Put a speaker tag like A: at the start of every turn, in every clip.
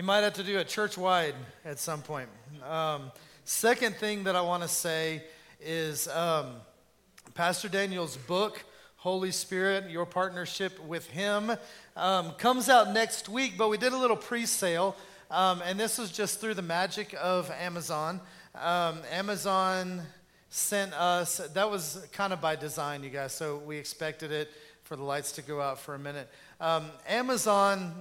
A: He might have to do it church wide at some point. Um, second thing that I want to say is um, Pastor Daniel's book, Holy Spirit, your partnership with Him, um, comes out next week, but we did a little pre sale, um, and this was just through the magic of Amazon. Um, Amazon sent us, that was kind of by design, you guys, so we expected it for the lights to go out for a minute. Um, Amazon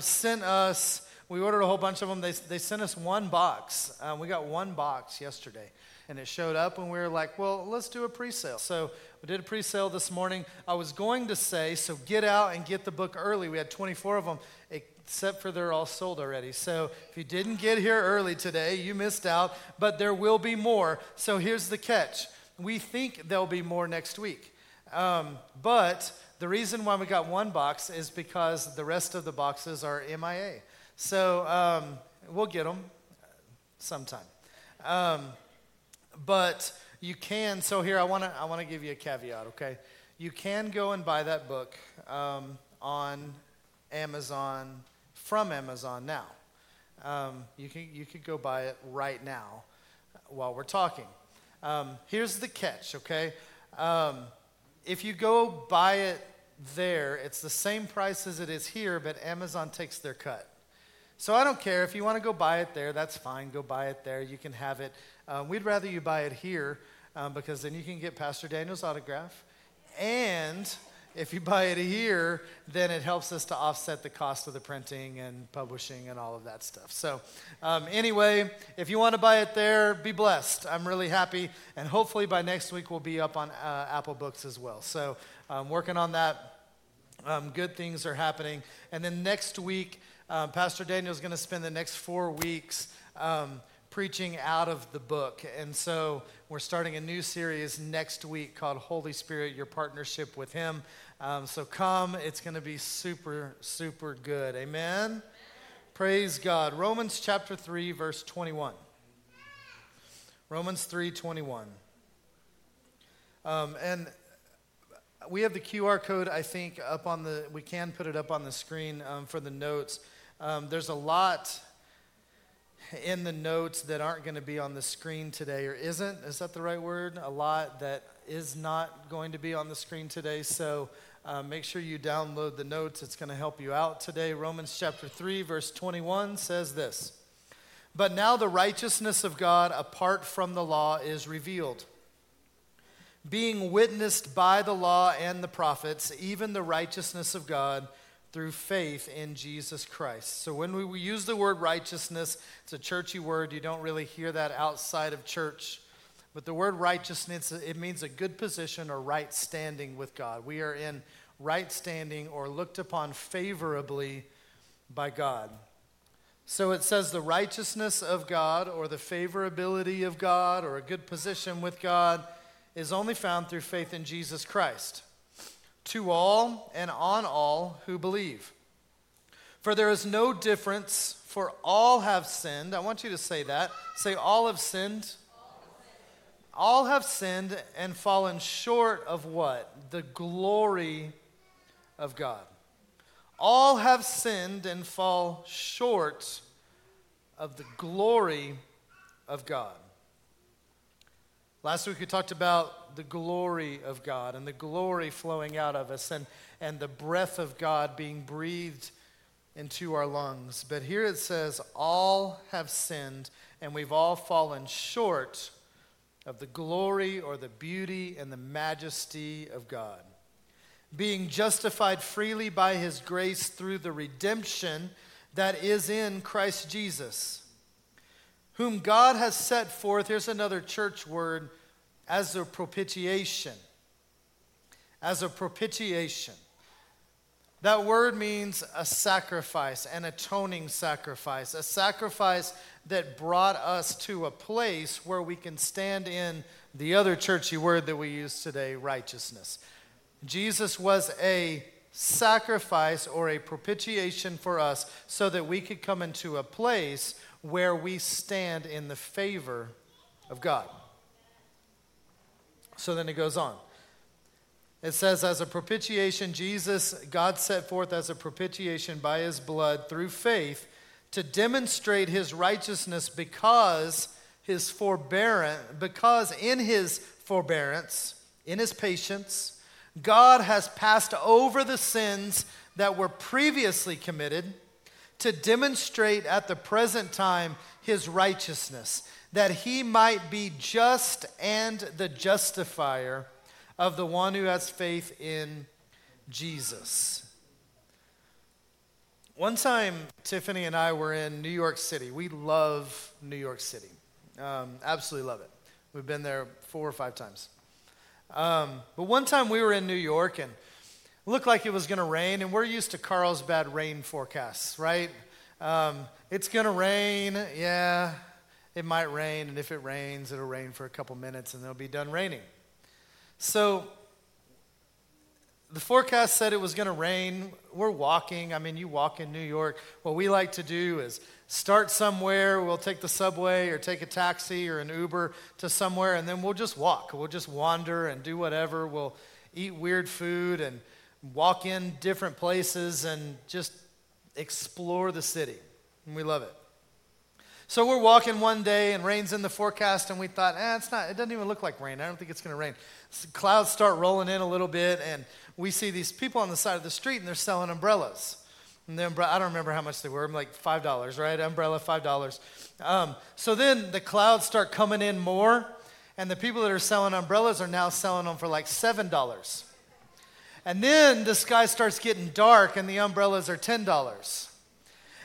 A: sent us, we ordered a whole bunch of them. They, they sent us one box. Uh, we got one box yesterday. And it showed up, and we were like, well, let's do a pre sale. So we did a pre sale this morning. I was going to say, so get out and get the book early. We had 24 of them, except for they're all sold already. So if you didn't get here early today, you missed out, but there will be more. So here's the catch we think there'll be more next week. Um, but the reason why we got one box is because the rest of the boxes are MIA. So um, we'll get them sometime. Um, but you can, so here I want to I wanna give you a caveat, okay? You can go and buy that book um, on Amazon, from Amazon now. Um, you, can, you could go buy it right now while we're talking. Um, here's the catch, okay? Um, if you go buy it there, it's the same price as it is here, but Amazon takes their cut. So I don't care if you want to go buy it there, that's fine. Go buy it there. You can have it. Um, we'd rather you buy it here um, because then you can get Pastor Daniel's autograph. And if you buy it here, then it helps us to offset the cost of the printing and publishing and all of that stuff. So, um, anyway, if you want to buy it there, be blessed. I'm really happy. And hopefully by next week, we'll be up on uh, Apple Books as well. So, I'm um, working on that. Um, good things are happening. And then next week, um, Pastor Daniel is going to spend the next four weeks um, preaching out of the book. And so we're starting a new series next week called Holy Spirit, Your Partnership with Him. Um, so come, it's going to be super, super good. Amen? Amen? Praise God. Romans chapter 3, verse 21. Romans 3 21. Um, and we have the QR code, I think, up on the, we can put it up on the screen um, for the notes. Um, there's a lot in the notes that aren't going to be on the screen today, or isn't. Is that the right word? A lot that is not going to be on the screen today. So uh, make sure you download the notes. It's going to help you out today. Romans chapter 3, verse 21 says this But now the righteousness of God apart from the law is revealed, being witnessed by the law and the prophets, even the righteousness of God through faith in Jesus Christ. So when we use the word righteousness, it's a churchy word. You don't really hear that outside of church. But the word righteousness, it means a good position or right standing with God. We are in right standing or looked upon favorably by God. So it says the righteousness of God or the favorability of God or a good position with God is only found through faith in Jesus Christ to all and on all who believe. For there is no difference, for all have sinned. I want you to say that. Say, all have sinned. All have sinned and fallen short of what? The glory of God. All have sinned and fall short of the glory of God. Last week we talked about the glory of God and the glory flowing out of us and, and the breath of God being breathed into our lungs. But here it says, All have sinned and we've all fallen short of the glory or the beauty and the majesty of God. Being justified freely by his grace through the redemption that is in Christ Jesus whom God has set forth, here's another church word, as a propitiation. As a propitiation. That word means a sacrifice, an atoning sacrifice, a sacrifice that brought us to a place where we can stand in the other churchy word that we use today, righteousness. Jesus was a sacrifice or a propitiation for us so that we could come into a place where we stand in the favor of God. So then it goes on. It says, as a propitiation, Jesus, God set forth as a propitiation by his blood through faith to demonstrate his righteousness because his forbearance, because in his forbearance, in his patience, God has passed over the sins that were previously committed to demonstrate at the present time his righteousness, that he might be just and the justifier of the one who has faith in Jesus. One time, Tiffany and I were in New York City. We love New York City. Um, absolutely love it. We've been there four or five times. Um, but one time we were in New York and looked like it was going to rain, and we're used to Carlsbad rain forecasts, right? Um, it's going to rain, yeah, it might rain, and if it rains, it'll rain for a couple minutes and it'll be done raining. So the forecast said it was going to rain. We're walking. I mean, you walk in New York. What we like to do is start somewhere. We'll take the subway or take a taxi or an Uber to somewhere, and then we'll just walk. We'll just wander and do whatever. We'll eat weird food and walk in different places and just explore the city. And we love it. So we're walking one day and rain's in the forecast, and we thought, eh, it's not, it doesn't even look like rain. I don't think it's going to rain. So clouds start rolling in a little bit, and we see these people on the side of the street and they're selling umbrellas. And the umbrella, I don't remember how much they were, like $5, right? Umbrella, $5. Um, so then the clouds start coming in more, and the people that are selling umbrellas are now selling them for like $7. And then the sky starts getting dark, and the umbrellas are $10.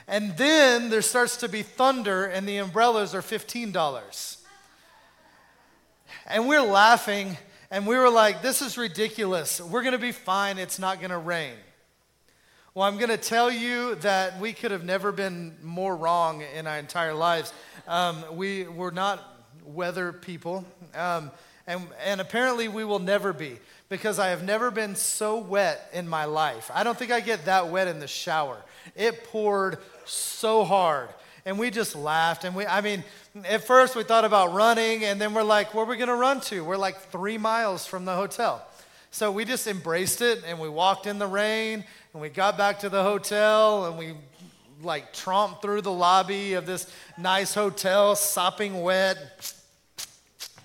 A: And then there starts to be thunder, and the umbrellas are $15. And we're laughing and we were like, this is ridiculous. We're going to be fine. It's not going to rain. Well, I'm going to tell you that we could have never been more wrong in our entire lives. Um, we were not weather people. Um, and, and apparently we will never be because I have never been so wet in my life. I don't think I get that wet in the shower. It poured so hard. And we just laughed. And we, I mean, at first, we thought about running, and then we're like, where are we going to run to? We're like three miles from the hotel. So we just embraced it, and we walked in the rain, and we got back to the hotel, and we like tromped through the lobby of this nice hotel, sopping wet,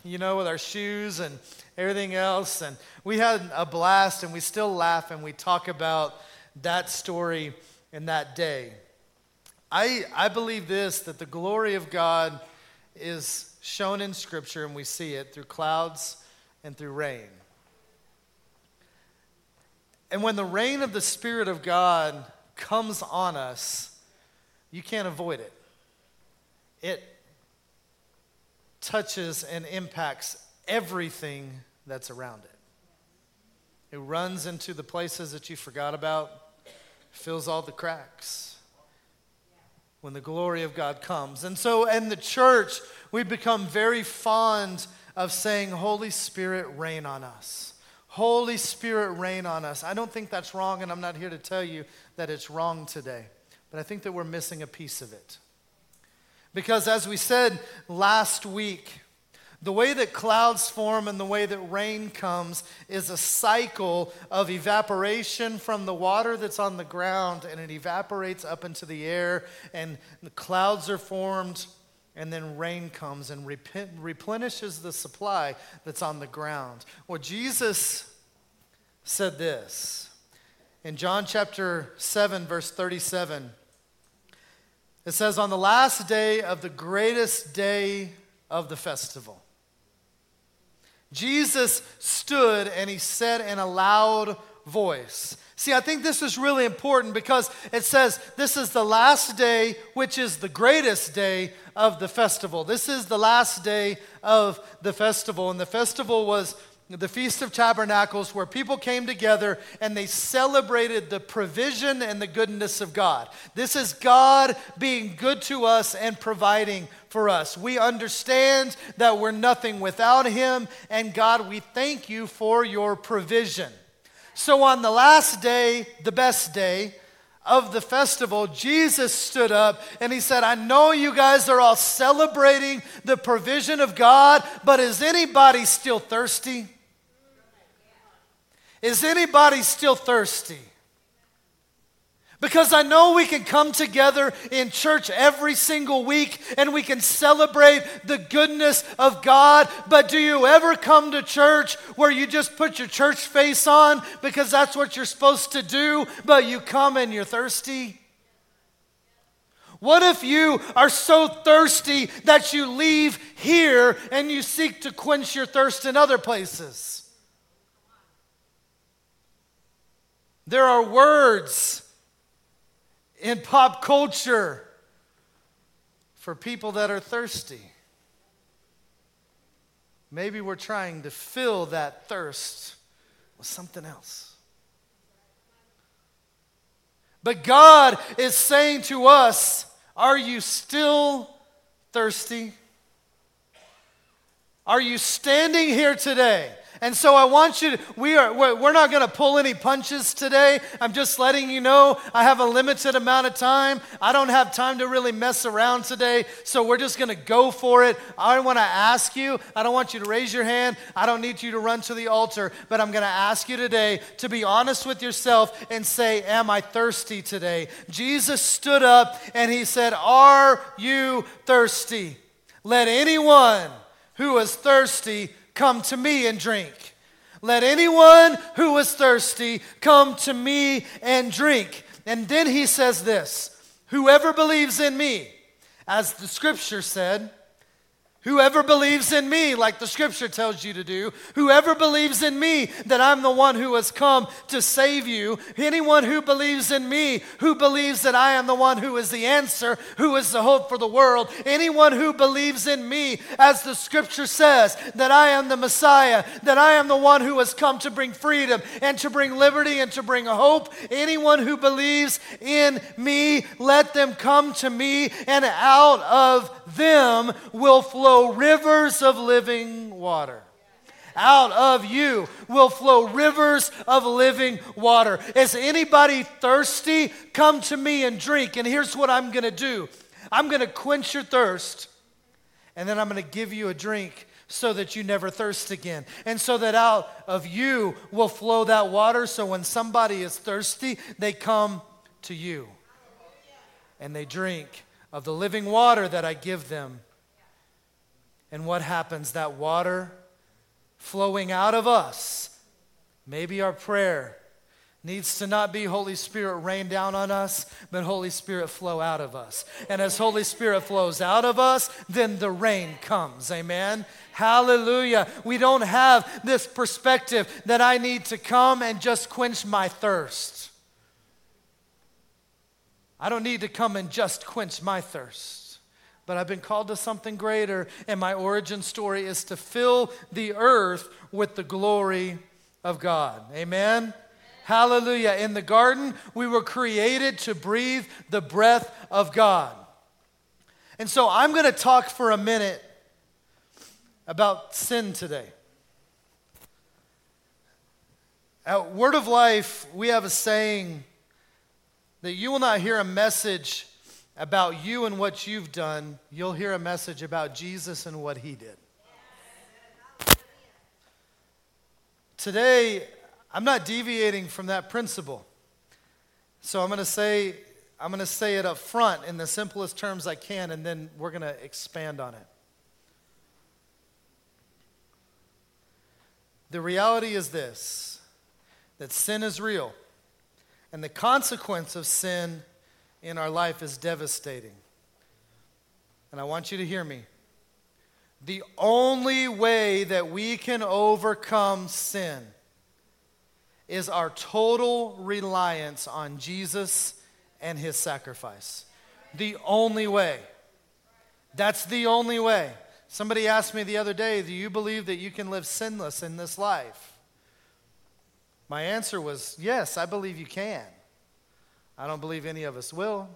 A: you know, with our shoes and everything else. And we had a blast, and we still laugh, and we talk about that story and that day. I, I believe this that the glory of God is shown in Scripture, and we see it through clouds and through rain. And when the rain of the Spirit of God comes on us, you can't avoid it. It touches and impacts everything that's around it. It runs into the places that you forgot about, fills all the cracks when the glory of God comes. And so in the church, we become very fond of saying, Holy Spirit, rain on us. Holy Spirit, rain on us. I don't think that's wrong, and I'm not here to tell you that it's wrong today, but I think that we're missing a piece of it. Because as we said last week, the way that clouds form and the way that rain comes is a cycle of evaporation from the water that's on the ground and it evaporates up into the air and the clouds are formed and then rain comes and replenishes the supply that's on the ground. Well, Jesus said this in John chapter 7, verse 37. It says, On the last day of the greatest day of the festival, Jesus stood and he said in a loud voice. See, I think this is really important because it says this is the last day, which is the greatest day of the festival. This is the last day of the festival. And the festival was the Feast of Tabernacles, where people came together and they celebrated the provision and the goodness of God. This is God being good to us and providing for us. We understand that we're nothing without Him, and God, we thank you for your provision. So, on the last day, the best day, of the festival, Jesus stood up and he said, I know you guys are all celebrating the provision of God, but is anybody still thirsty? Is anybody still thirsty? Because I know we can come together in church every single week and we can celebrate the goodness of God. But do you ever come to church where you just put your church face on because that's what you're supposed to do, but you come and you're thirsty? What if you are so thirsty that you leave here and you seek to quench your thirst in other places? There are words in pop culture for people that are thirsty. Maybe we're trying to fill that thirst with something else. But God is saying to us, Are you still thirsty? Are you standing here today and so I want you to, we are, we're not going to pull any punches today. I'm just letting you know I have a limited amount of time. I don't have time to really mess around today. So we're just going to go for it. I want to ask you, I don't want you to raise your hand. I don't need you to run to the altar, but I'm going to ask you today to be honest with yourself and say, Am I thirsty today? Jesus stood up and he said, Are you thirsty? Let anyone who is thirsty Come to me and drink. Let anyone who is thirsty come to me and drink. And then he says this Whoever believes in me, as the scripture said, Whoever believes in me, like the scripture tells you to do, whoever believes in me, that I'm the one who has come to save you, anyone who believes in me, who believes that I am the one who is the answer, who is the hope for the world, anyone who believes in me, as the scripture says, that I am the Messiah, that I am the one who has come to bring freedom and to bring liberty and to bring hope, anyone who believes in me, let them come to me, and out of them will flow rivers of living water. Out of you will flow rivers of living water. Is anybody thirsty? Come to me and drink. And here's what I'm going to do I'm going to quench your thirst, and then I'm going to give you a drink so that you never thirst again. And so that out of you will flow that water. So when somebody is thirsty, they come to you and they drink of the living water that I give them. And what happens? That water flowing out of us, maybe our prayer needs to not be Holy Spirit rain down on us, but Holy Spirit flow out of us. And as Holy Spirit flows out of us, then the rain comes. Amen. Hallelujah. We don't have this perspective that I need to come and just quench my thirst. I don't need to come and just quench my thirst, but I've been called to something greater, and my origin story is to fill the earth with the glory of God. Amen? Hallelujah. In the garden, we were created to breathe the breath of God. And so I'm going to talk for a minute about sin today. At Word of Life, we have a saying that you will not hear a message about you and what you've done. You'll hear a message about Jesus and what he did. Today, I'm not deviating from that principle. So I'm going to say I'm going to say it up front in the simplest terms I can and then we're going to expand on it. The reality is this that sin is real. And the consequence of sin in our life is devastating. And I want you to hear me. The only way that we can overcome sin is our total reliance on Jesus and his sacrifice. The only way. That's the only way. Somebody asked me the other day, Do you believe that you can live sinless in this life? My answer was yes, I believe you can. I don't believe any of us will,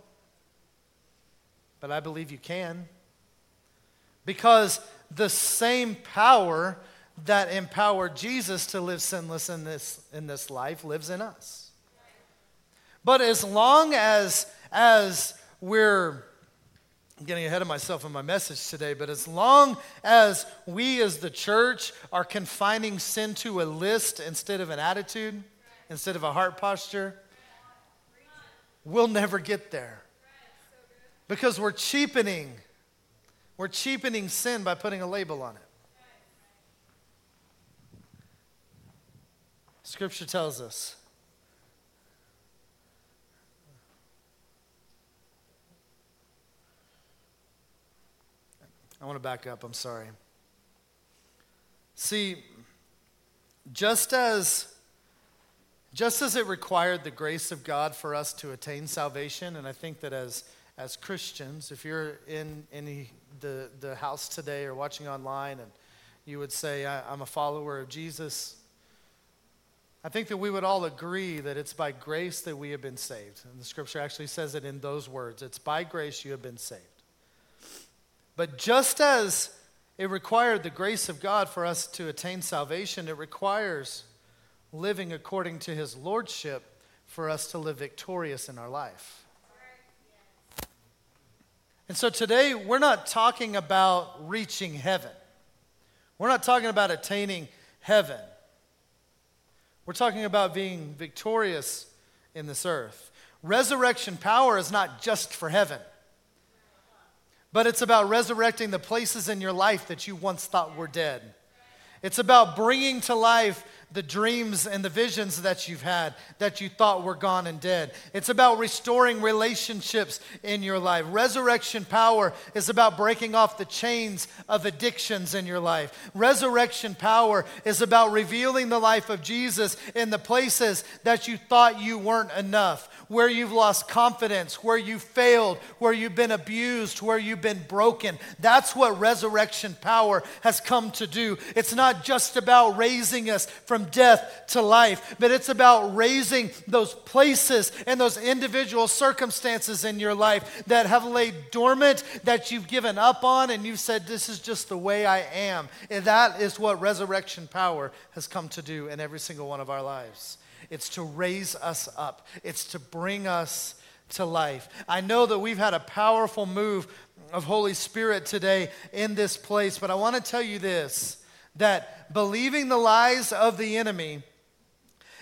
A: but I believe you can. Because the same power that empowered Jesus to live sinless in this, in this life lives in us. But as long as, as we're I'm getting ahead of myself in my message today, but as long as we as the church are confining sin to a list instead of an attitude, instead of a heart posture, we'll never get there. Because we're cheapening, we're cheapening sin by putting a label on it. Scripture tells us. I want to back up, I'm sorry. See, just as just as it required the grace of God for us to attain salvation, and I think that as, as Christians, if you're in any the, the house today or watching online and you would say, I'm a follower of Jesus, I think that we would all agree that it's by grace that we have been saved. And the scripture actually says it in those words it's by grace you have been saved. But just as it required the grace of God for us to attain salvation, it requires living according to his lordship for us to live victorious in our life. And so today, we're not talking about reaching heaven. We're not talking about attaining heaven. We're talking about being victorious in this earth. Resurrection power is not just for heaven, but it's about resurrecting the places in your life that you once thought were dead. It's about bringing to life the dreams and the visions that you've had that you thought were gone and dead. It's about restoring relationships in your life. Resurrection power is about breaking off the chains of addictions in your life. Resurrection power is about revealing the life of Jesus in the places that you thought you weren't enough, where you've lost confidence, where you failed, where you've been abused, where you've been broken. That's what resurrection power has come to do. It's not just about raising us from death to life, but it's about raising those places and those individual circumstances in your life that have laid dormant, that you've given up on, and you've said, This is just the way I am. And that is what resurrection power has come to do in every single one of our lives. It's to raise us up, it's to bring us to life. I know that we've had a powerful move of Holy Spirit today in this place, but I want to tell you this that believing the lies of the enemy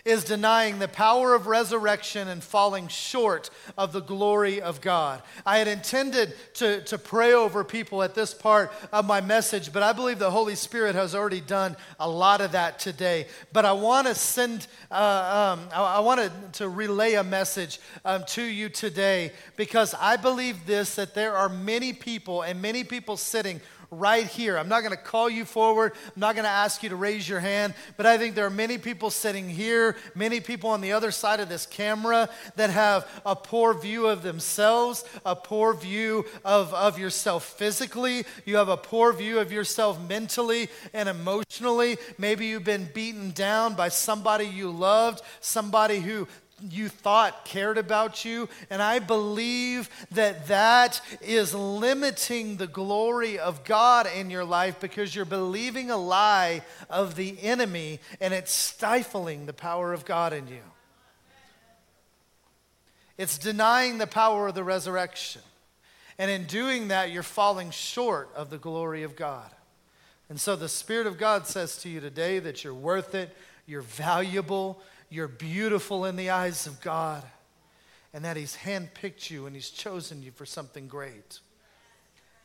A: is denying the power of resurrection and falling short of the glory of God. I had intended to, to pray over people at this part of my message, but I believe the Holy Spirit has already done a lot of that today. But I want to send, uh, um, I, I wanted to relay a message um, to you today because I believe this that there are many people and many people sitting right here. I'm not going to call you forward. I'm not going to ask you to raise your hand, but I think there are many people sitting here, many people on the other side of this camera that have a poor view of themselves, a poor view of, of yourself physically. You have a poor view of yourself mentally and emotionally. Maybe you've been beaten down by somebody you loved, somebody who you thought cared about you. And I believe that that is limiting the glory of God in your life because you're believing a lie of the enemy and it's stifling the power of God in you. It's denying the power of the resurrection. And in doing that, you're falling short of the glory of God. And so the Spirit of God says to you today that you're worth it, you're valuable, you're beautiful in the eyes of God and that He's handpicked you and He's chosen you for something great.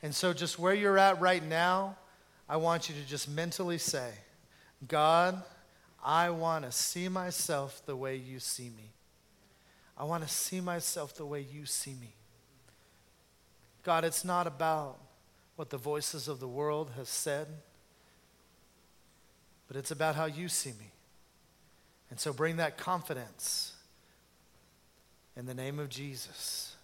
A: And so, just where you're at right now, I want you to just mentally say, God, I want to see myself the way you see me. I want to see myself the way you see me. God, it's not about what the voices of the world have said, but it's about how you see me. And so bring that confidence in the name of Jesus.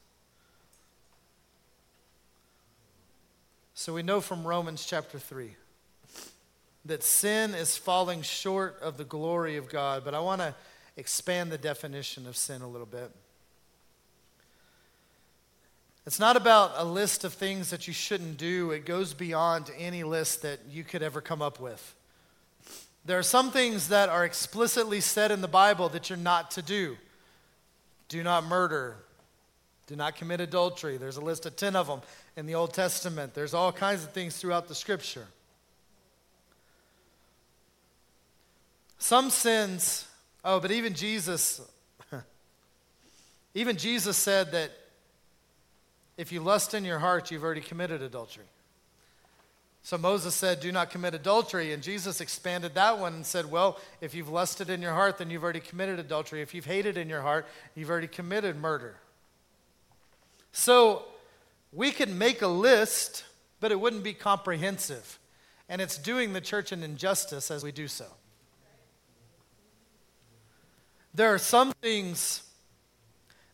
A: So we know from Romans chapter 3 that sin is falling short of the glory of God, but I want to expand the definition of sin a little bit. It's not about a list of things that you shouldn't do, it goes beyond any list that you could ever come up with. There are some things that are explicitly said in the Bible that you're not to do. Do not murder. Do not commit adultery. There's a list of 10 of them in the Old Testament. There's all kinds of things throughout the scripture. Some sins, oh, but even Jesus, Even Jesus said that if you lust in your heart, you've already committed adultery. So Moses said, Do not commit adultery. And Jesus expanded that one and said, Well, if you've lusted in your heart, then you've already committed adultery. If you've hated in your heart, you've already committed murder. So we could make a list, but it wouldn't be comprehensive. And it's doing the church an injustice as we do so. There are some things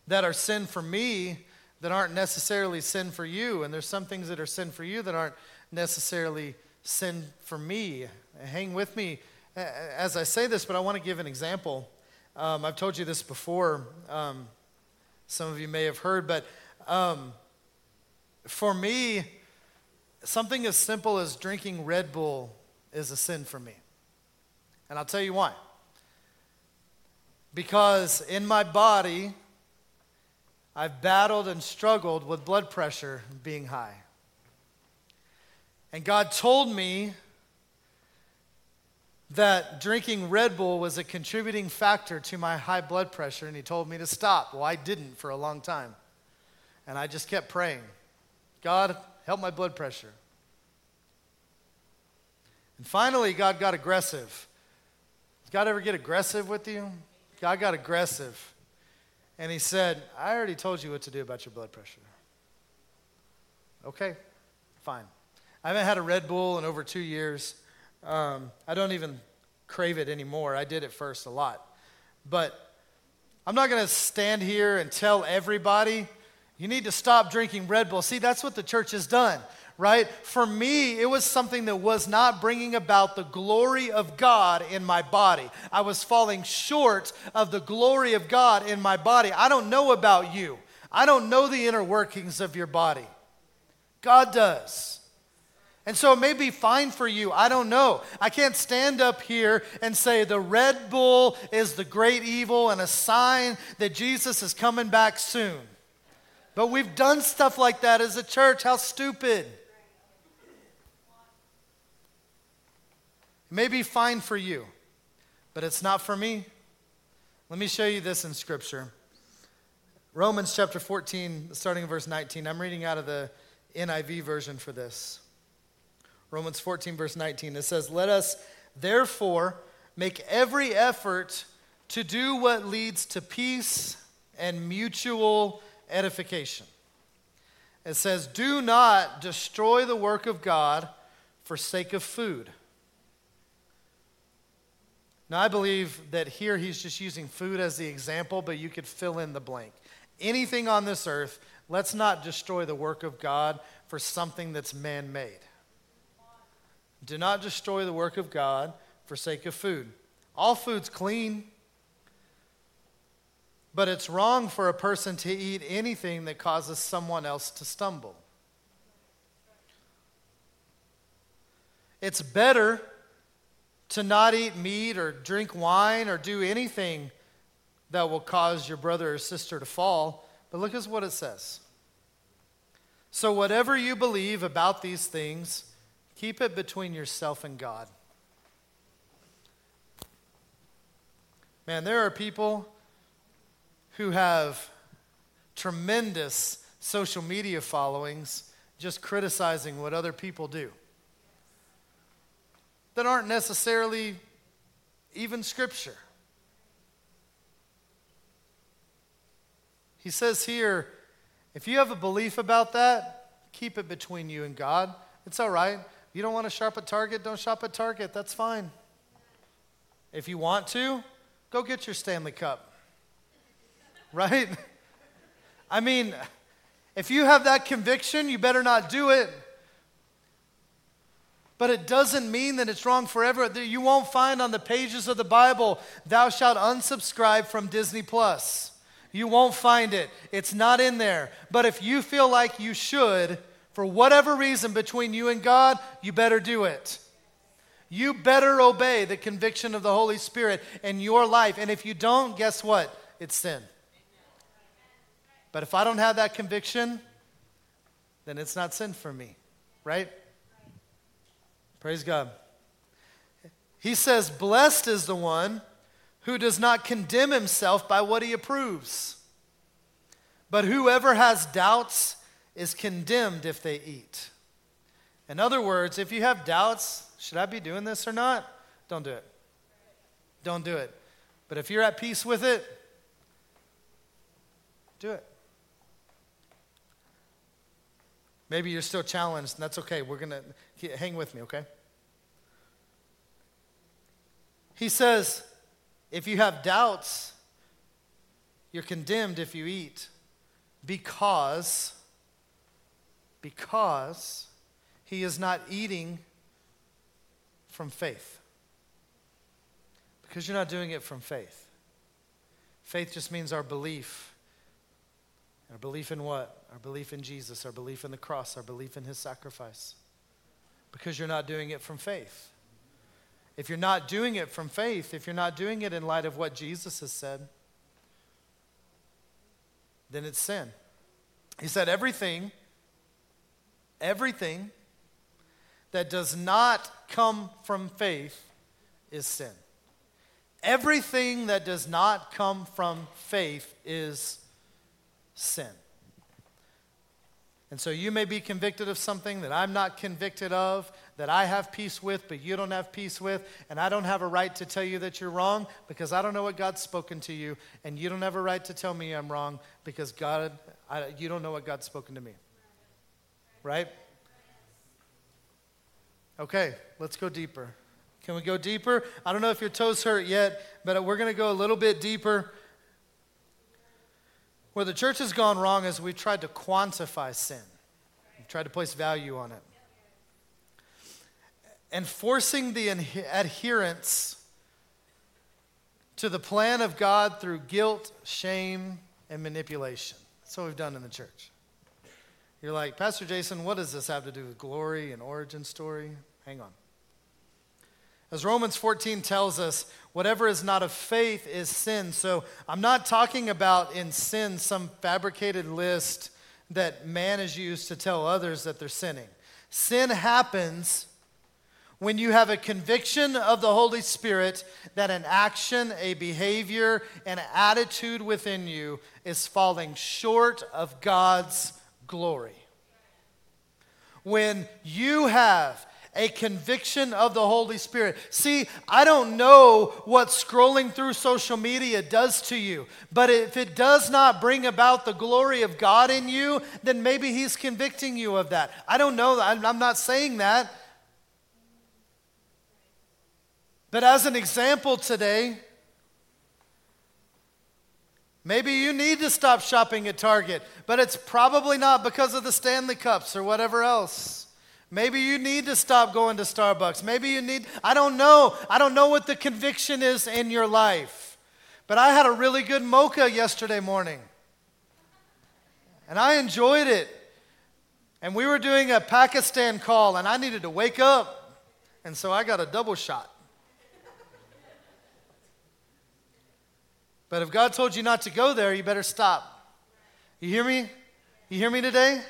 A: that are sin for me that aren't necessarily sin for you, and there's some things that are sin for you that aren't necessarily sin for me. Hang with me as I say this, but I want to give an example. Um, I've told you this before. Um, some of you may have heard, but um, for me, something as simple as drinking Red Bull is a sin for me. And I'll tell you why. Because in my body, I've battled and struggled with blood pressure being high. And God told me that drinking Red Bull was a contributing factor to my high blood pressure, and He told me to stop. Well, I didn't for a long time. And I just kept praying God, help my blood pressure. And finally, God got aggressive. Does God ever get aggressive with you? God got aggressive. And He said, I already told you what to do about your blood pressure. Okay, fine. I haven't had a Red Bull in over two years. Um, I don't even crave it anymore. I did it first a lot. But I'm not going to stand here and tell everybody, you need to stop drinking Red Bull. See, that's what the church has done, right? For me, it was something that was not bringing about the glory of God in my body. I was falling short of the glory of God in my body. I don't know about you, I don't know the inner workings of your body. God does. And so it may be fine for you. I don't know. I can't stand up here and say the Red Bull is the great evil and a sign that Jesus is coming back soon. But we've done stuff like that as a church. How stupid. It may be fine for you, but it's not for me. Let me show you this in Scripture. Romans chapter 14, starting in verse 19. I'm reading out of the NIV version for this. Romans 14, verse 19. It says, Let us therefore make every effort to do what leads to peace and mutual edification. It says, Do not destroy the work of God for sake of food. Now, I believe that here he's just using food as the example, but you could fill in the blank. Anything on this earth, let's not destroy the work of God for something that's man made. Do not destroy the work of God for sake of food. All food's clean, but it's wrong for a person to eat anything that causes someone else to stumble. It's better to not eat meat or drink wine or do anything that will cause your brother or sister to fall. But look at what it says. So, whatever you believe about these things, Keep it between yourself and God. Man, there are people who have tremendous social media followings just criticizing what other people do that aren't necessarily even scripture. He says here if you have a belief about that, keep it between you and God. It's all right. You don't want to shop at Target? Don't shop at Target. That's fine. If you want to, go get your Stanley Cup. Right? I mean, if you have that conviction, you better not do it. But it doesn't mean that it's wrong forever. You won't find on the pages of the Bible, thou shalt unsubscribe from Disney Plus. You won't find it. It's not in there. But if you feel like you should, for whatever reason between you and God, you better do it. You better obey the conviction of the Holy Spirit in your life. And if you don't, guess what? It's sin. But if I don't have that conviction, then it's not sin for me, right? Praise God. He says, Blessed is the one who does not condemn himself by what he approves. But whoever has doubts is condemned if they eat. In other words, if you have doubts, should I be doing this or not? Don't do it. Don't do it. But if you're at peace with it, do it. Maybe you're still challenged, and that's okay. We're going to hang with me, okay? He says, if you have doubts, you're condemned if you eat because because he is not eating from faith. Because you're not doing it from faith. Faith just means our belief. Our belief in what? Our belief in Jesus, our belief in the cross, our belief in his sacrifice. Because you're not doing it from faith. If you're not doing it from faith, if you're not doing it in light of what Jesus has said, then it's sin. He said, everything, everything that does not come from faith is sin. Everything that does not come from faith is sin. And so you may be convicted of something that I'm not convicted of, that I have peace with, but you don't have peace with. And I don't have a right to tell you that you're wrong because I don't know what God's spoken to you. And you don't have a right to tell me I'm wrong because God, I, you don't know what God's spoken to me. Right? Okay, let's go deeper. Can we go deeper? I don't know if your toes hurt yet, but we're going to go a little bit deeper. Where the church has gone wrong is we've tried to quantify sin, we've tried to place value on it. And forcing the adherence to the plan of God through guilt, shame, and manipulation. That's what we've done in the church. You're like, Pastor Jason, what does this have to do with glory and origin story? Hang on. As Romans 14 tells us, whatever is not of faith is sin. So I'm not talking about in sin some fabricated list that man has used to tell others that they're sinning. Sin happens when you have a conviction of the Holy Spirit that an action, a behavior, an attitude within you is falling short of God's glory. When you have a conviction of the Holy Spirit. See, I don't know what scrolling through social media does to you, but if it does not bring about the glory of God in you, then maybe He's convicting you of that. I don't know. I'm not saying that. But as an example today, Maybe you need to stop shopping at Target, but it's probably not because of the Stanley Cups or whatever else. Maybe you need to stop going to Starbucks. Maybe you need, I don't know. I don't know what the conviction is in your life. But I had a really good mocha yesterday morning. And I enjoyed it. And we were doing a Pakistan call, and I needed to wake up. And so I got a double shot. But if God told you not to go there, you better stop. You hear me? You hear me today?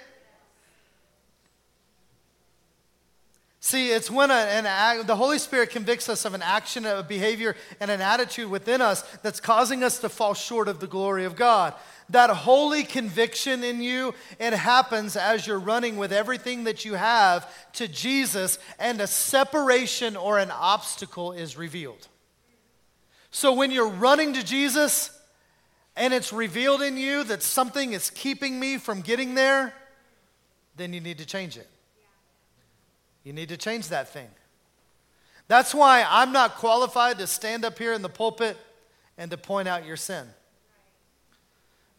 A: See, it's when a, an, the Holy Spirit convicts us of an action, a behavior, and an attitude within us that's causing us to fall short of the glory of God. That holy conviction in you, it happens as you're running with everything that you have to Jesus, and a separation or an obstacle is revealed. So when you're running to Jesus and it's revealed in you that something is keeping me from getting there, then you need to change it. You need to change that thing. That's why I'm not qualified to stand up here in the pulpit and to point out your sin.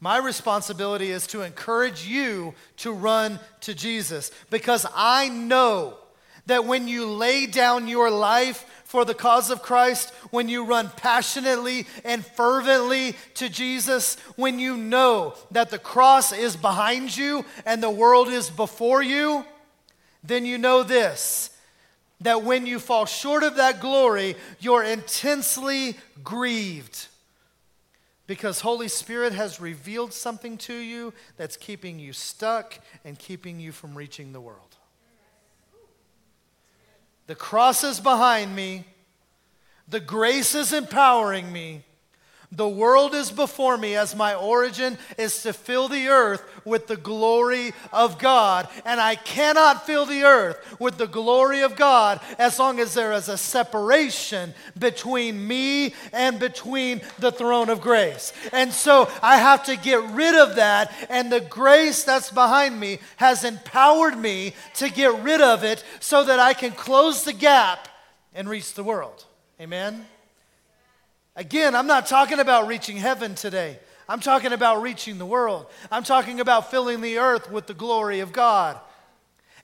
A: My responsibility is to encourage you to run to Jesus because I know that when you lay down your life for the cause of Christ, when you run passionately and fervently to Jesus, when you know that the cross is behind you and the world is before you, then you know this that when you fall short of that glory, you're intensely grieved. Because Holy Spirit has revealed something to you that's keeping you stuck and keeping you from reaching the world. The cross is behind me. The grace is empowering me. The world is before me as my origin is to fill the earth with the glory of God. And I cannot fill the earth with the glory of God as long as there is a separation between me and between the throne of grace. And so I have to get rid of that. And the grace that's behind me has empowered me to get rid of it so that I can close the gap and reach the world. Amen? Again, I'm not talking about reaching heaven today. I'm talking about reaching the world. I'm talking about filling the earth with the glory of God.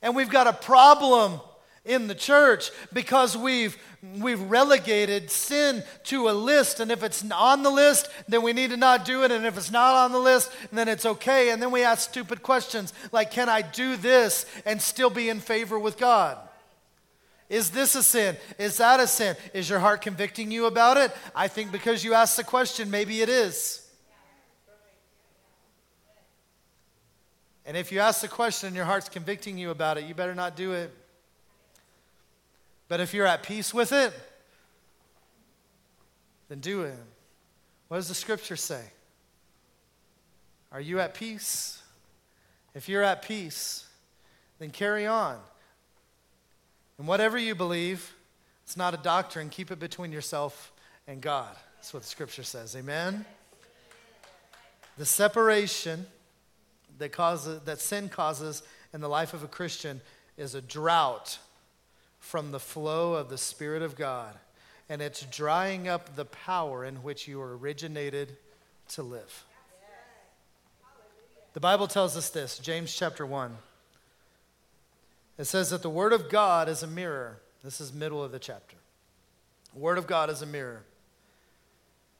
A: And we've got a problem in the church because we've we've relegated sin to a list and if it's on the list then we need to not do it and if it's not on the list then it's okay and then we ask stupid questions like can I do this and still be in favor with God is this a sin? Is that a sin? Is your heart convicting you about it? I think because you asked the question, maybe it is. And if you ask the question and your heart's convicting you about it, you better not do it. But if you're at peace with it, then do it. What does the scripture say? Are you at peace? If you're at peace, then carry on. And whatever you believe, it's not a doctrine. Keep it between yourself and God. That's what the scripture says. Amen? The separation that, causes, that sin causes in the life of a Christian is a drought from the flow of the Spirit of God. And it's drying up the power in which you were originated to live. The Bible tells us this, James chapter 1. It says that the Word of God is a mirror. This is middle of the chapter. The Word of God is a mirror.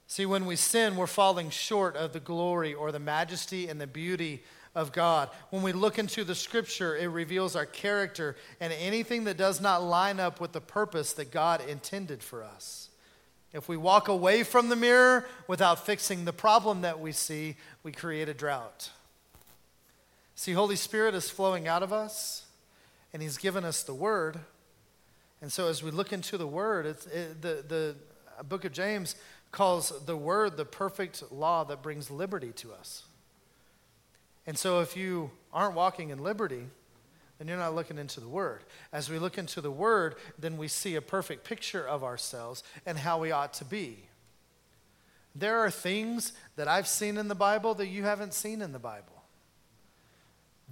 A: See, when we sin, we're falling short of the glory or the majesty and the beauty of God. When we look into the scripture, it reveals our character and anything that does not line up with the purpose that God intended for us. If we walk away from the mirror without fixing the problem that we see, we create a drought. See, Holy Spirit is flowing out of us and He's given us the Word. And so, as we look into the Word, it, the, the book of James calls the Word the perfect law that brings liberty to us. And so, if you aren't walking in liberty, then you're not looking into the Word. As we look into the Word, then we see a perfect picture of ourselves and how we ought to be. There are things that I've seen in the Bible that you haven't seen in the Bible.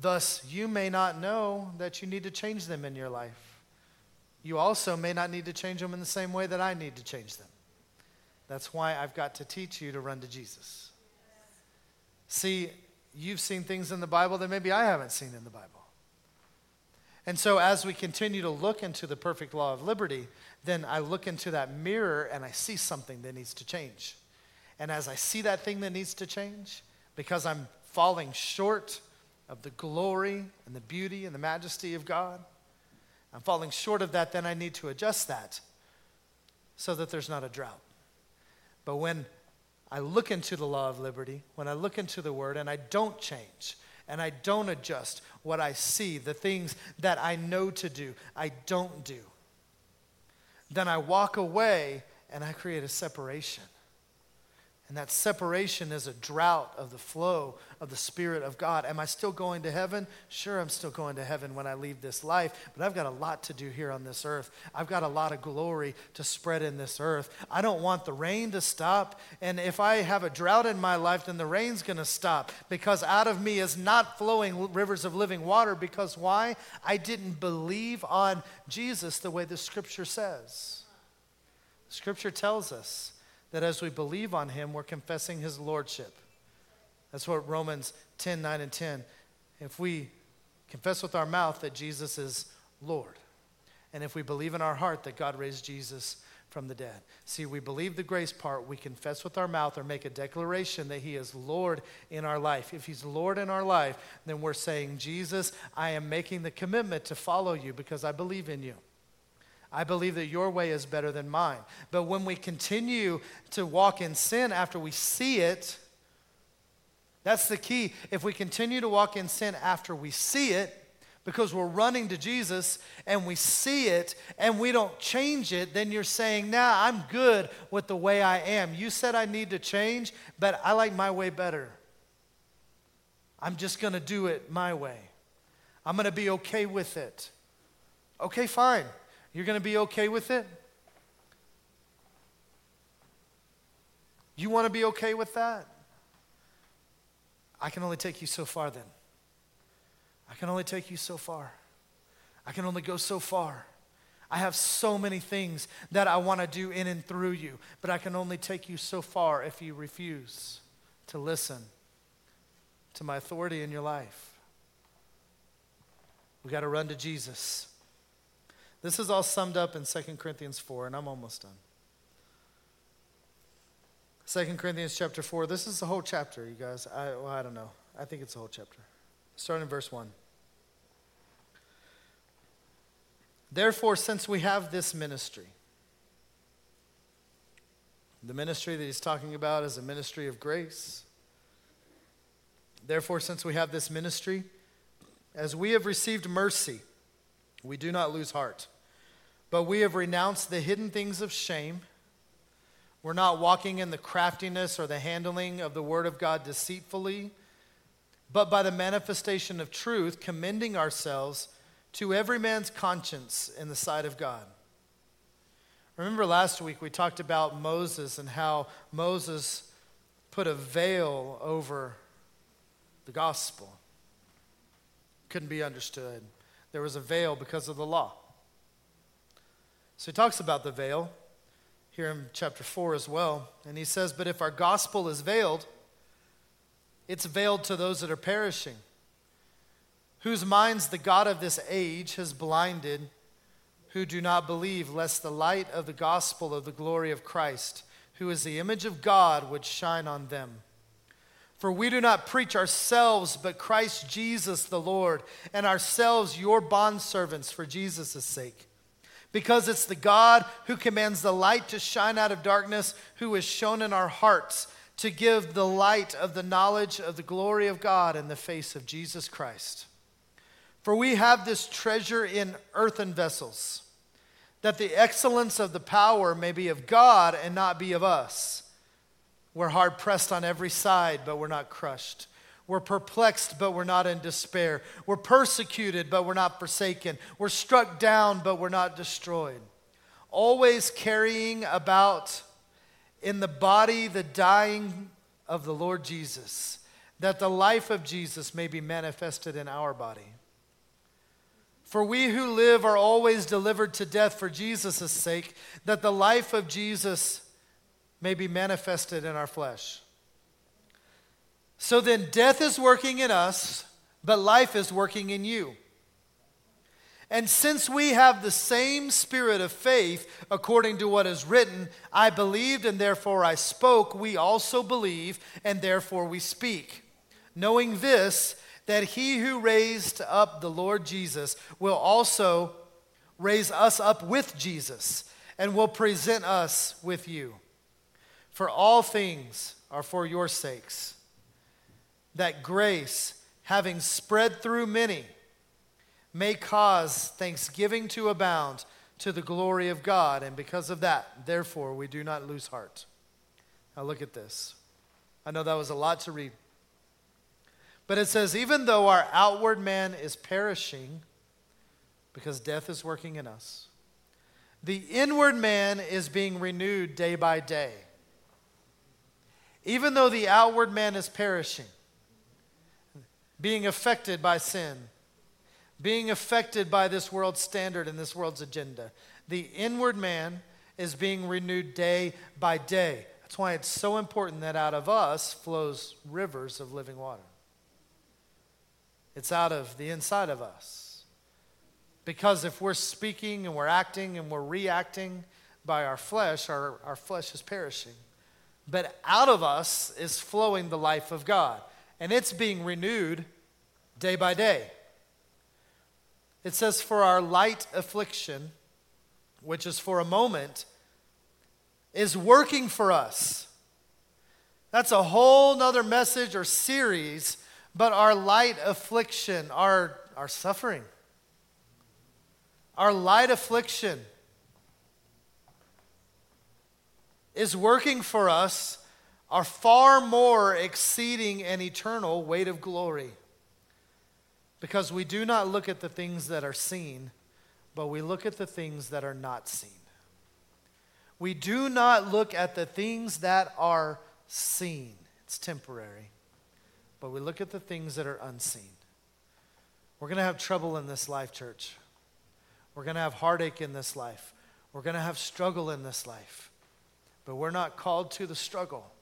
A: Thus, you may not know that you need to change them in your life. You also may not need to change them in the same way that I need to change them. That's why I've got to teach you to run to Jesus. See, you've seen things in the Bible that maybe I haven't seen in the Bible. And so, as we continue to look into the perfect law of liberty, then I look into that mirror and I see something that needs to change. And as I see that thing that needs to change, because I'm falling short of the glory and the beauty and the majesty of God. I'm falling short of that, then I need to adjust that so that there's not a drought. But when I look into the law of liberty, when I look into the word and I don't change and I don't adjust what I see, the things that I know to do, I don't do, then I walk away and I create a separation. And that separation is a drought of the flow of the Spirit of God. Am I still going to heaven? Sure, I'm still going to heaven when I leave this life, but I've got a lot to do here on this earth. I've got a lot of glory to spread in this earth. I don't want the rain to stop. And if I have a drought in my life, then the rain's going to stop because out of me is not flowing rivers of living water. Because why? I didn't believe on Jesus the way the scripture says. Scripture tells us that as we believe on him, we're confessing his lordship. That's what Romans 10 9 and 10. If we confess with our mouth that Jesus is Lord, and if we believe in our heart that God raised Jesus from the dead. See, we believe the grace part, we confess with our mouth or make a declaration that He is Lord in our life. If He's Lord in our life, then we're saying, Jesus, I am making the commitment to follow you because I believe in you. I believe that your way is better than mine. But when we continue to walk in sin after we see it, that's the key. If we continue to walk in sin after we see it, because we're running to Jesus and we see it and we don't change it, then you're saying, nah, I'm good with the way I am. You said I need to change, but I like my way better. I'm just going to do it my way. I'm going to be okay with it. Okay, fine. You're going to be okay with it? You want to be okay with that? I can only take you so far then. I can only take you so far. I can only go so far. I have so many things that I want to do in and through you, but I can only take you so far if you refuse to listen to my authority in your life. We got to run to Jesus. This is all summed up in 2 Corinthians 4, and I'm almost done. 2 Corinthians chapter 4. This is the whole chapter, you guys. I, well, I don't know. I think it's the whole chapter. Starting in verse 1. Therefore, since we have this ministry, the ministry that he's talking about is a ministry of grace. Therefore, since we have this ministry, as we have received mercy, we do not lose heart, but we have renounced the hidden things of shame. We're not walking in the craftiness or the handling of the word of God deceitfully but by the manifestation of truth, commending ourselves to every man's conscience in the sight of God. Remember last week we talked about Moses and how Moses put a veil over the gospel. Couldn't be understood. There was a veil because of the law. So he talks about the veil here in chapter 4 as well. And he says, But if our gospel is veiled, it's veiled to those that are perishing, whose minds the God of this age has blinded, who do not believe, lest the light of the gospel of the glory of Christ, who is the image of God, would shine on them. For we do not preach ourselves, but Christ Jesus the Lord, and ourselves your bondservants for Jesus' sake. Because it's the God who commands the light to shine out of darkness, who is shone in our hearts to give the light of the knowledge of the glory of God in the face of Jesus Christ. For we have this treasure in earthen vessels, that the excellence of the power may be of God and not be of us. We're hard pressed on every side, but we're not crushed. We're perplexed, but we're not in despair. We're persecuted, but we're not forsaken. We're struck down, but we're not destroyed. Always carrying about in the body the dying of the Lord Jesus, that the life of Jesus may be manifested in our body. For we who live are always delivered to death for Jesus' sake, that the life of Jesus may be manifested in our flesh. So then, death is working in us, but life is working in you. And since we have the same spirit of faith, according to what is written, I believed and therefore I spoke, we also believe and therefore we speak. Knowing this, that he who raised up the Lord Jesus will also raise us up with Jesus and will present us with you. For all things are for your sakes, that grace, having spread through many, may cause thanksgiving to abound to the glory of God. And because of that, therefore, we do not lose heart. Now, look at this. I know that was a lot to read. But it says, even though our outward man is perishing, because death is working in us, the inward man is being renewed day by day. Even though the outward man is perishing, being affected by sin, being affected by this world's standard and this world's agenda. The inward man is being renewed day by day. That's why it's so important that out of us flows rivers of living water. It's out of the inside of us. Because if we're speaking and we're acting and we're reacting by our flesh, our, our flesh is perishing. But out of us is flowing the life of God. And it's being renewed day by day. It says, For our light affliction, which is for a moment, is working for us. That's a whole nother message or series, but our light affliction, our, our suffering, our light affliction is working for us are far more exceeding an eternal weight of glory. Because we do not look at the things that are seen, but we look at the things that are not seen. We do not look at the things that are seen, it's temporary, but we look at the things that are unseen. We're going to have trouble in this life, church. We're going to have heartache in this life. We're going to have struggle in this life. But we're not called to the struggle,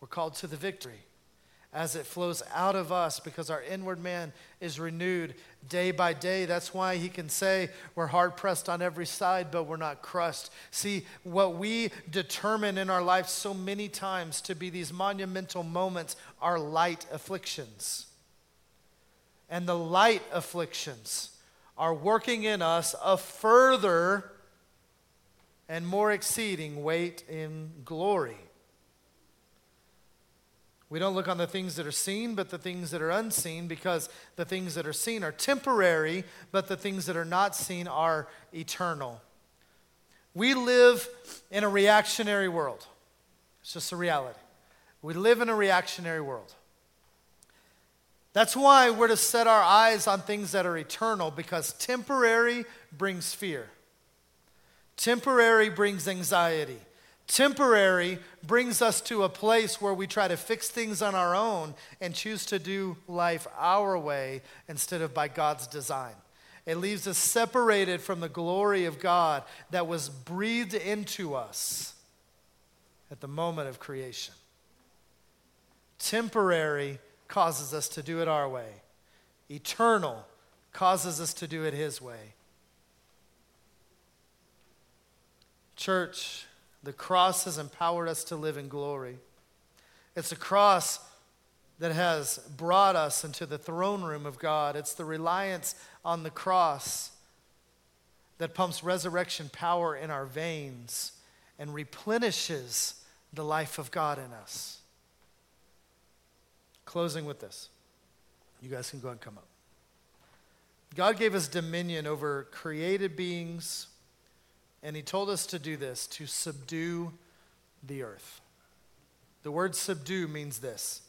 A: we're called to the victory as it flows out of us because our inward man is renewed day by day. That's why he can say we're hard pressed on every side, but we're not crushed. See, what we determine in our life so many times to be these monumental moments are light afflictions. And the light afflictions are working in us a further and more exceeding weight in glory. We don't look on the things that are seen, but the things that are unseen, because the things that are seen are temporary, but the things that are not seen are eternal. We live in a reactionary world. It's just a reality. We live in a reactionary world. That's why we're to set our eyes on things that are eternal, because temporary brings fear. Temporary brings anxiety. Temporary brings us to a place where we try to fix things on our own and choose to do life our way instead of by God's design. It leaves us separated from the glory of God that was breathed into us at the moment of creation. Temporary causes us to do it our way, eternal causes us to do it His way. Church, the cross has empowered us to live in glory. It's a cross that has brought us into the throne room of God. It's the reliance on the cross that pumps resurrection power in our veins and replenishes the life of God in us. Closing with this. You guys can go and come up. God gave us dominion over created beings and he told us to do this to subdue the earth. The word subdue means this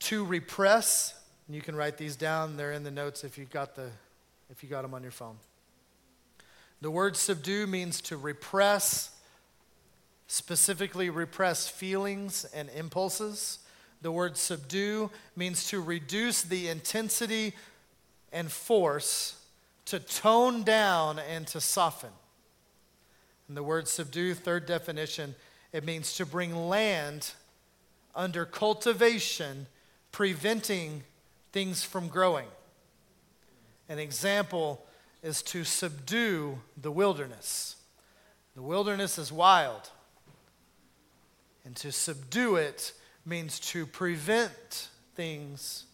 A: to repress, and you can write these down, they're in the notes if you got the if you got them on your phone. The word subdue means to repress, specifically repress feelings and impulses. The word subdue means to reduce the intensity and force, to tone down and to soften. And the word subdue, third definition, it means to bring land under cultivation, preventing things from growing. An example is to subdue the wilderness. The wilderness is wild. And to subdue it means to prevent things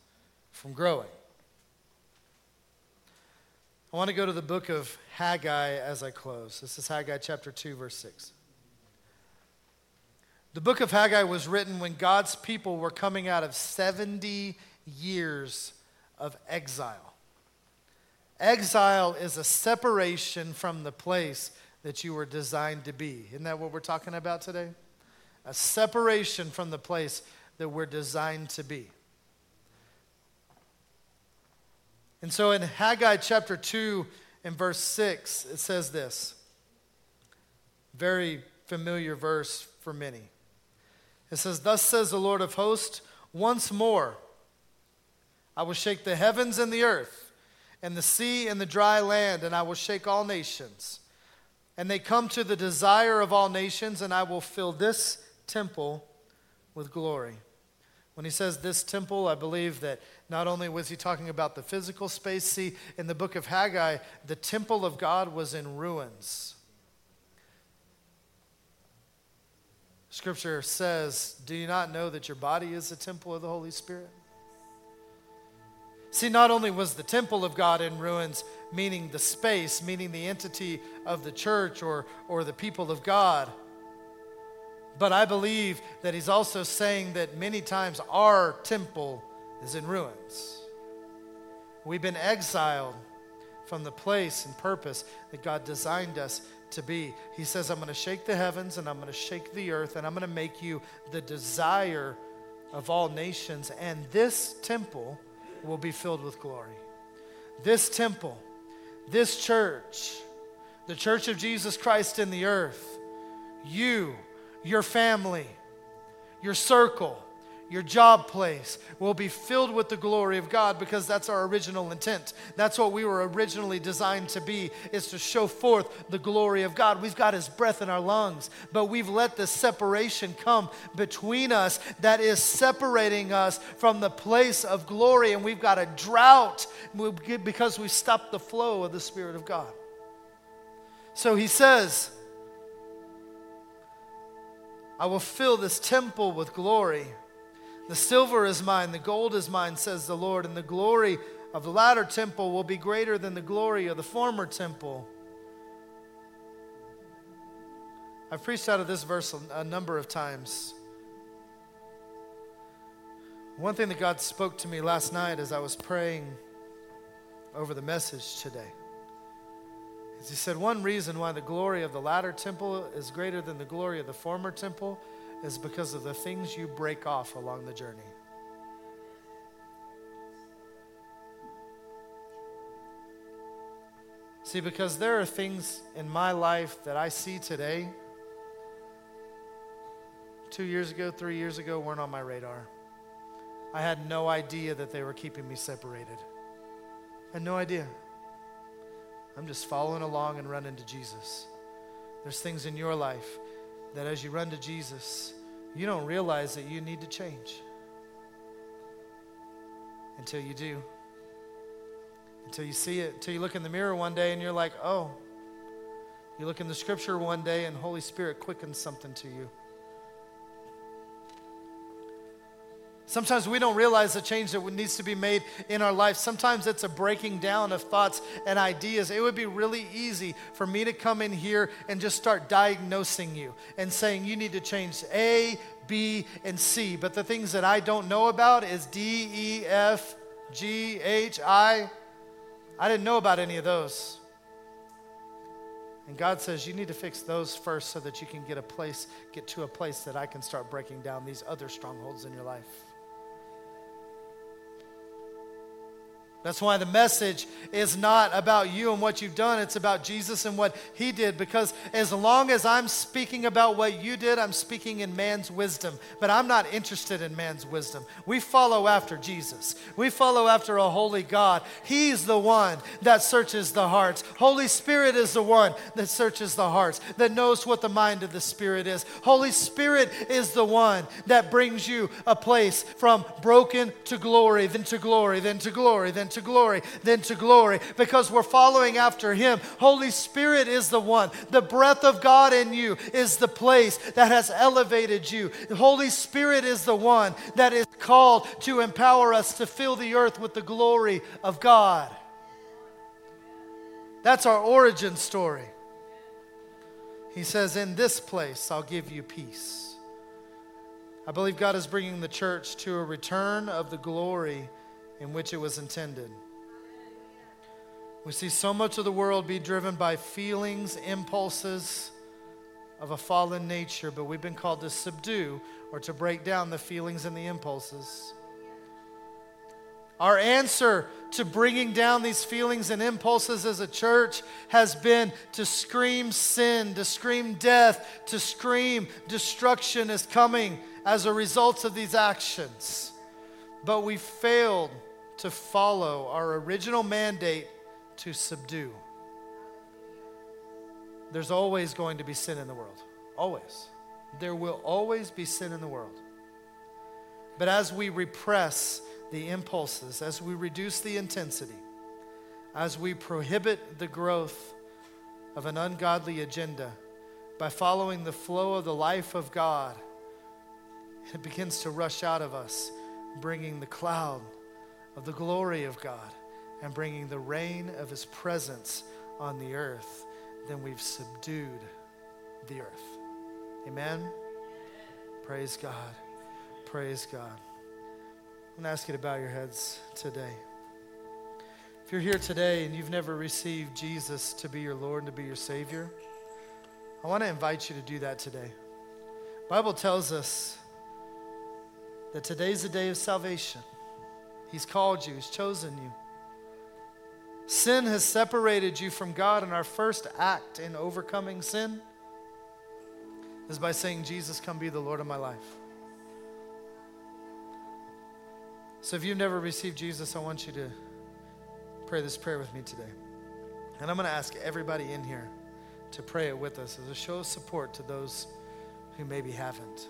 A: from growing. I want to go to the book of Haggai as I close. This is Haggai chapter 2, verse 6. The book of Haggai was written when God's people were coming out of 70 years of exile. Exile is a separation from the place that you were designed to be. Isn't that what we're talking about today? A separation from the place that we're designed to be. And so in Haggai chapter 2 and verse 6, it says this. Very familiar verse for many. It says, Thus says the Lord of hosts, once more I will shake the heavens and the earth, and the sea and the dry land, and I will shake all nations. And they come to the desire of all nations, and I will fill this temple with glory. When he says this temple, I believe that not only was he talking about the physical space, see, in the book of Haggai, the temple of God was in ruins. Scripture says, Do you not know that your body is a temple of the Holy Spirit? See, not only was the temple of God in ruins, meaning the space, meaning the entity of the church or, or the people of God but I believe that he's also saying that many times our temple is in ruins. We've been exiled from the place and purpose that God designed us to be. He says, I'm going to shake the heavens and I'm going to shake the earth and I'm going to make you the desire of all nations. And this temple will be filled with glory. This temple, this church, the church of Jesus Christ in the earth, you, your family, your circle, your job place will be filled with the glory of God because that's our original intent. That's what we were originally designed to be is to show forth the glory of God. We've got his breath in our lungs, but we've let this separation come between us that is separating us from the place of glory and we've got a drought because we stopped the flow of the spirit of God. So he says, I will fill this temple with glory. The silver is mine, the gold is mine, says the Lord, and the glory of the latter temple will be greater than the glory of the former temple. I've preached out of this verse a, number of times. One thing that God spoke to me last night as I was praying over the message today is He said, One reason why the glory of the latter temple is greater than the glory of the former temple is because of the things you break off along the journey. See, because there are things in my life that I see today, two years ago, three years ago, weren't on my radar. I had no idea that they were keeping me separated. I had no idea. I'm just following along and running to Jesus. There's things in your life that as you run to Jesus, you don't realize that you need to change until you do. Until you see it, until you look in the mirror one day and you're like, oh. You look in the scripture one day and Holy Spirit quickens something to you. Sometimes we don't realize the change that needs to be made in our life. Sometimes it's a breaking down of thoughts and ideas. It would be really easy for me to come in here and just start diagnosing you and saying you need to change A, B, and C. But the things that I don't know about is D, E, F, G, H, I. I didn't know about any of those. And God says you need to fix those first so that you can get a place, get to a place that I can start breaking down these other strongholds in your life. That's why the message is not about you and what you've done. It's about Jesus and what he did. Because as long as I'm speaking about what you did, I'm speaking in man's wisdom. But I'm not interested in man's wisdom. We follow after Jesus, we follow after a holy God. He's the one that searches the hearts. Holy Spirit is the one that searches the hearts, that knows what the mind of the Spirit is. Holy Spirit is the one that brings you a place from broken to glory, then to glory, then to glory, then to glory, then to glory, because we're following after Him. Holy Spirit is the one. The breath of God in you is the place that has elevated you. Holy Spirit is the one that is called to empower us to fill the earth with the glory of God. That's our origin story. He says, In this place, I'll give you peace. I believe God is bringing the church to a return of the glory in which it was intended. We see so much of the world be driven by feelings, impulses of a fallen nature, but we've been called to subdue or to break down the feelings and the impulses. Our answer to bringing down these feelings and impulses as a church has been to scream sin, to scream death, to scream destruction is coming as a result of these actions. But we failed to follow our original mandate to subdue. There's always going to be sin in the world. Always. There will always be sin in the world. But as we repress the impulses, as we reduce the intensity, as we prohibit the growth of an ungodly agenda by following the flow of the life of God, it begins to rush out of us, bringing the cloud of the glory of God and bringing the reign of his presence on the earth, then we've subdued the earth. Amen? Praise God. Praise God. I'm going to ask you to bow your heads today. If you're here today and you've never received Jesus to be your Lord and to be your Savior, I want to invite you to do that today. Bible tells us that today's the day of salvation. He's called you, He's chosen you. Sin has separated you from God, and our first act in overcoming sin is by saying, Jesus, come be the Lord of my life. So if you've never received Jesus, I want you to pray this prayer with me today. And I'm going to ask everybody in here to pray it with us as a show of support to those who maybe haven't.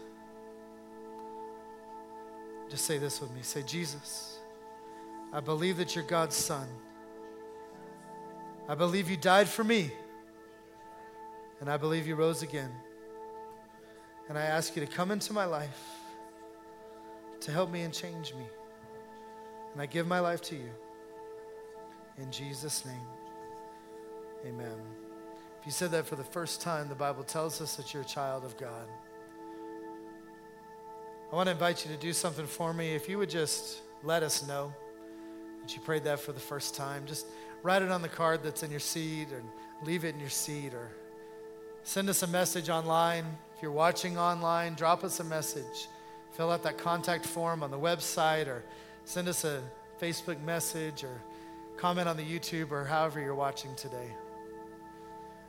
A: Just say this with me. Say, Jesus, I believe that you're God's son. I believe you died for me. And I believe you rose again. And I ask you to come into my life to help me and change me. And I give my life to you. In Jesus' name, amen. If you said that for the first time, the Bible tells us that you're a child of God. I want to invite you to do something for me. If you would just let us know that you prayed that for the first time, just write it on the card that's in your seat and leave it in your seat or send us a message online. If you're watching online, drop us a message. Fill out that contact form on the website or send us a Facebook message or comment on the YouTube or however you're watching today.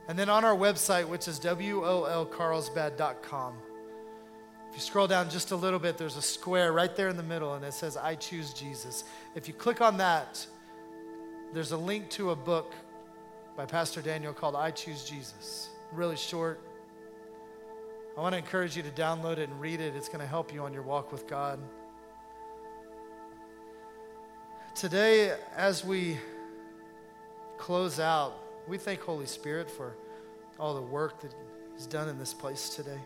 A: And then on our website, which is wolcarlsbad.com, if you scroll down just a little bit, there's a square right there in the middle, and it says, I choose Jesus. If you click on that, there's a link to a book by Pastor Daniel called I Choose Jesus. Really short. I want to encourage you to download it and read it. It's going to help you on your walk with God. Today, as we close out, we thank Holy Spirit for all the work that He's done in this place today.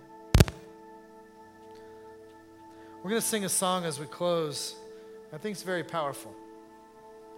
A: We're going to sing a song as we close. I think it's very powerful.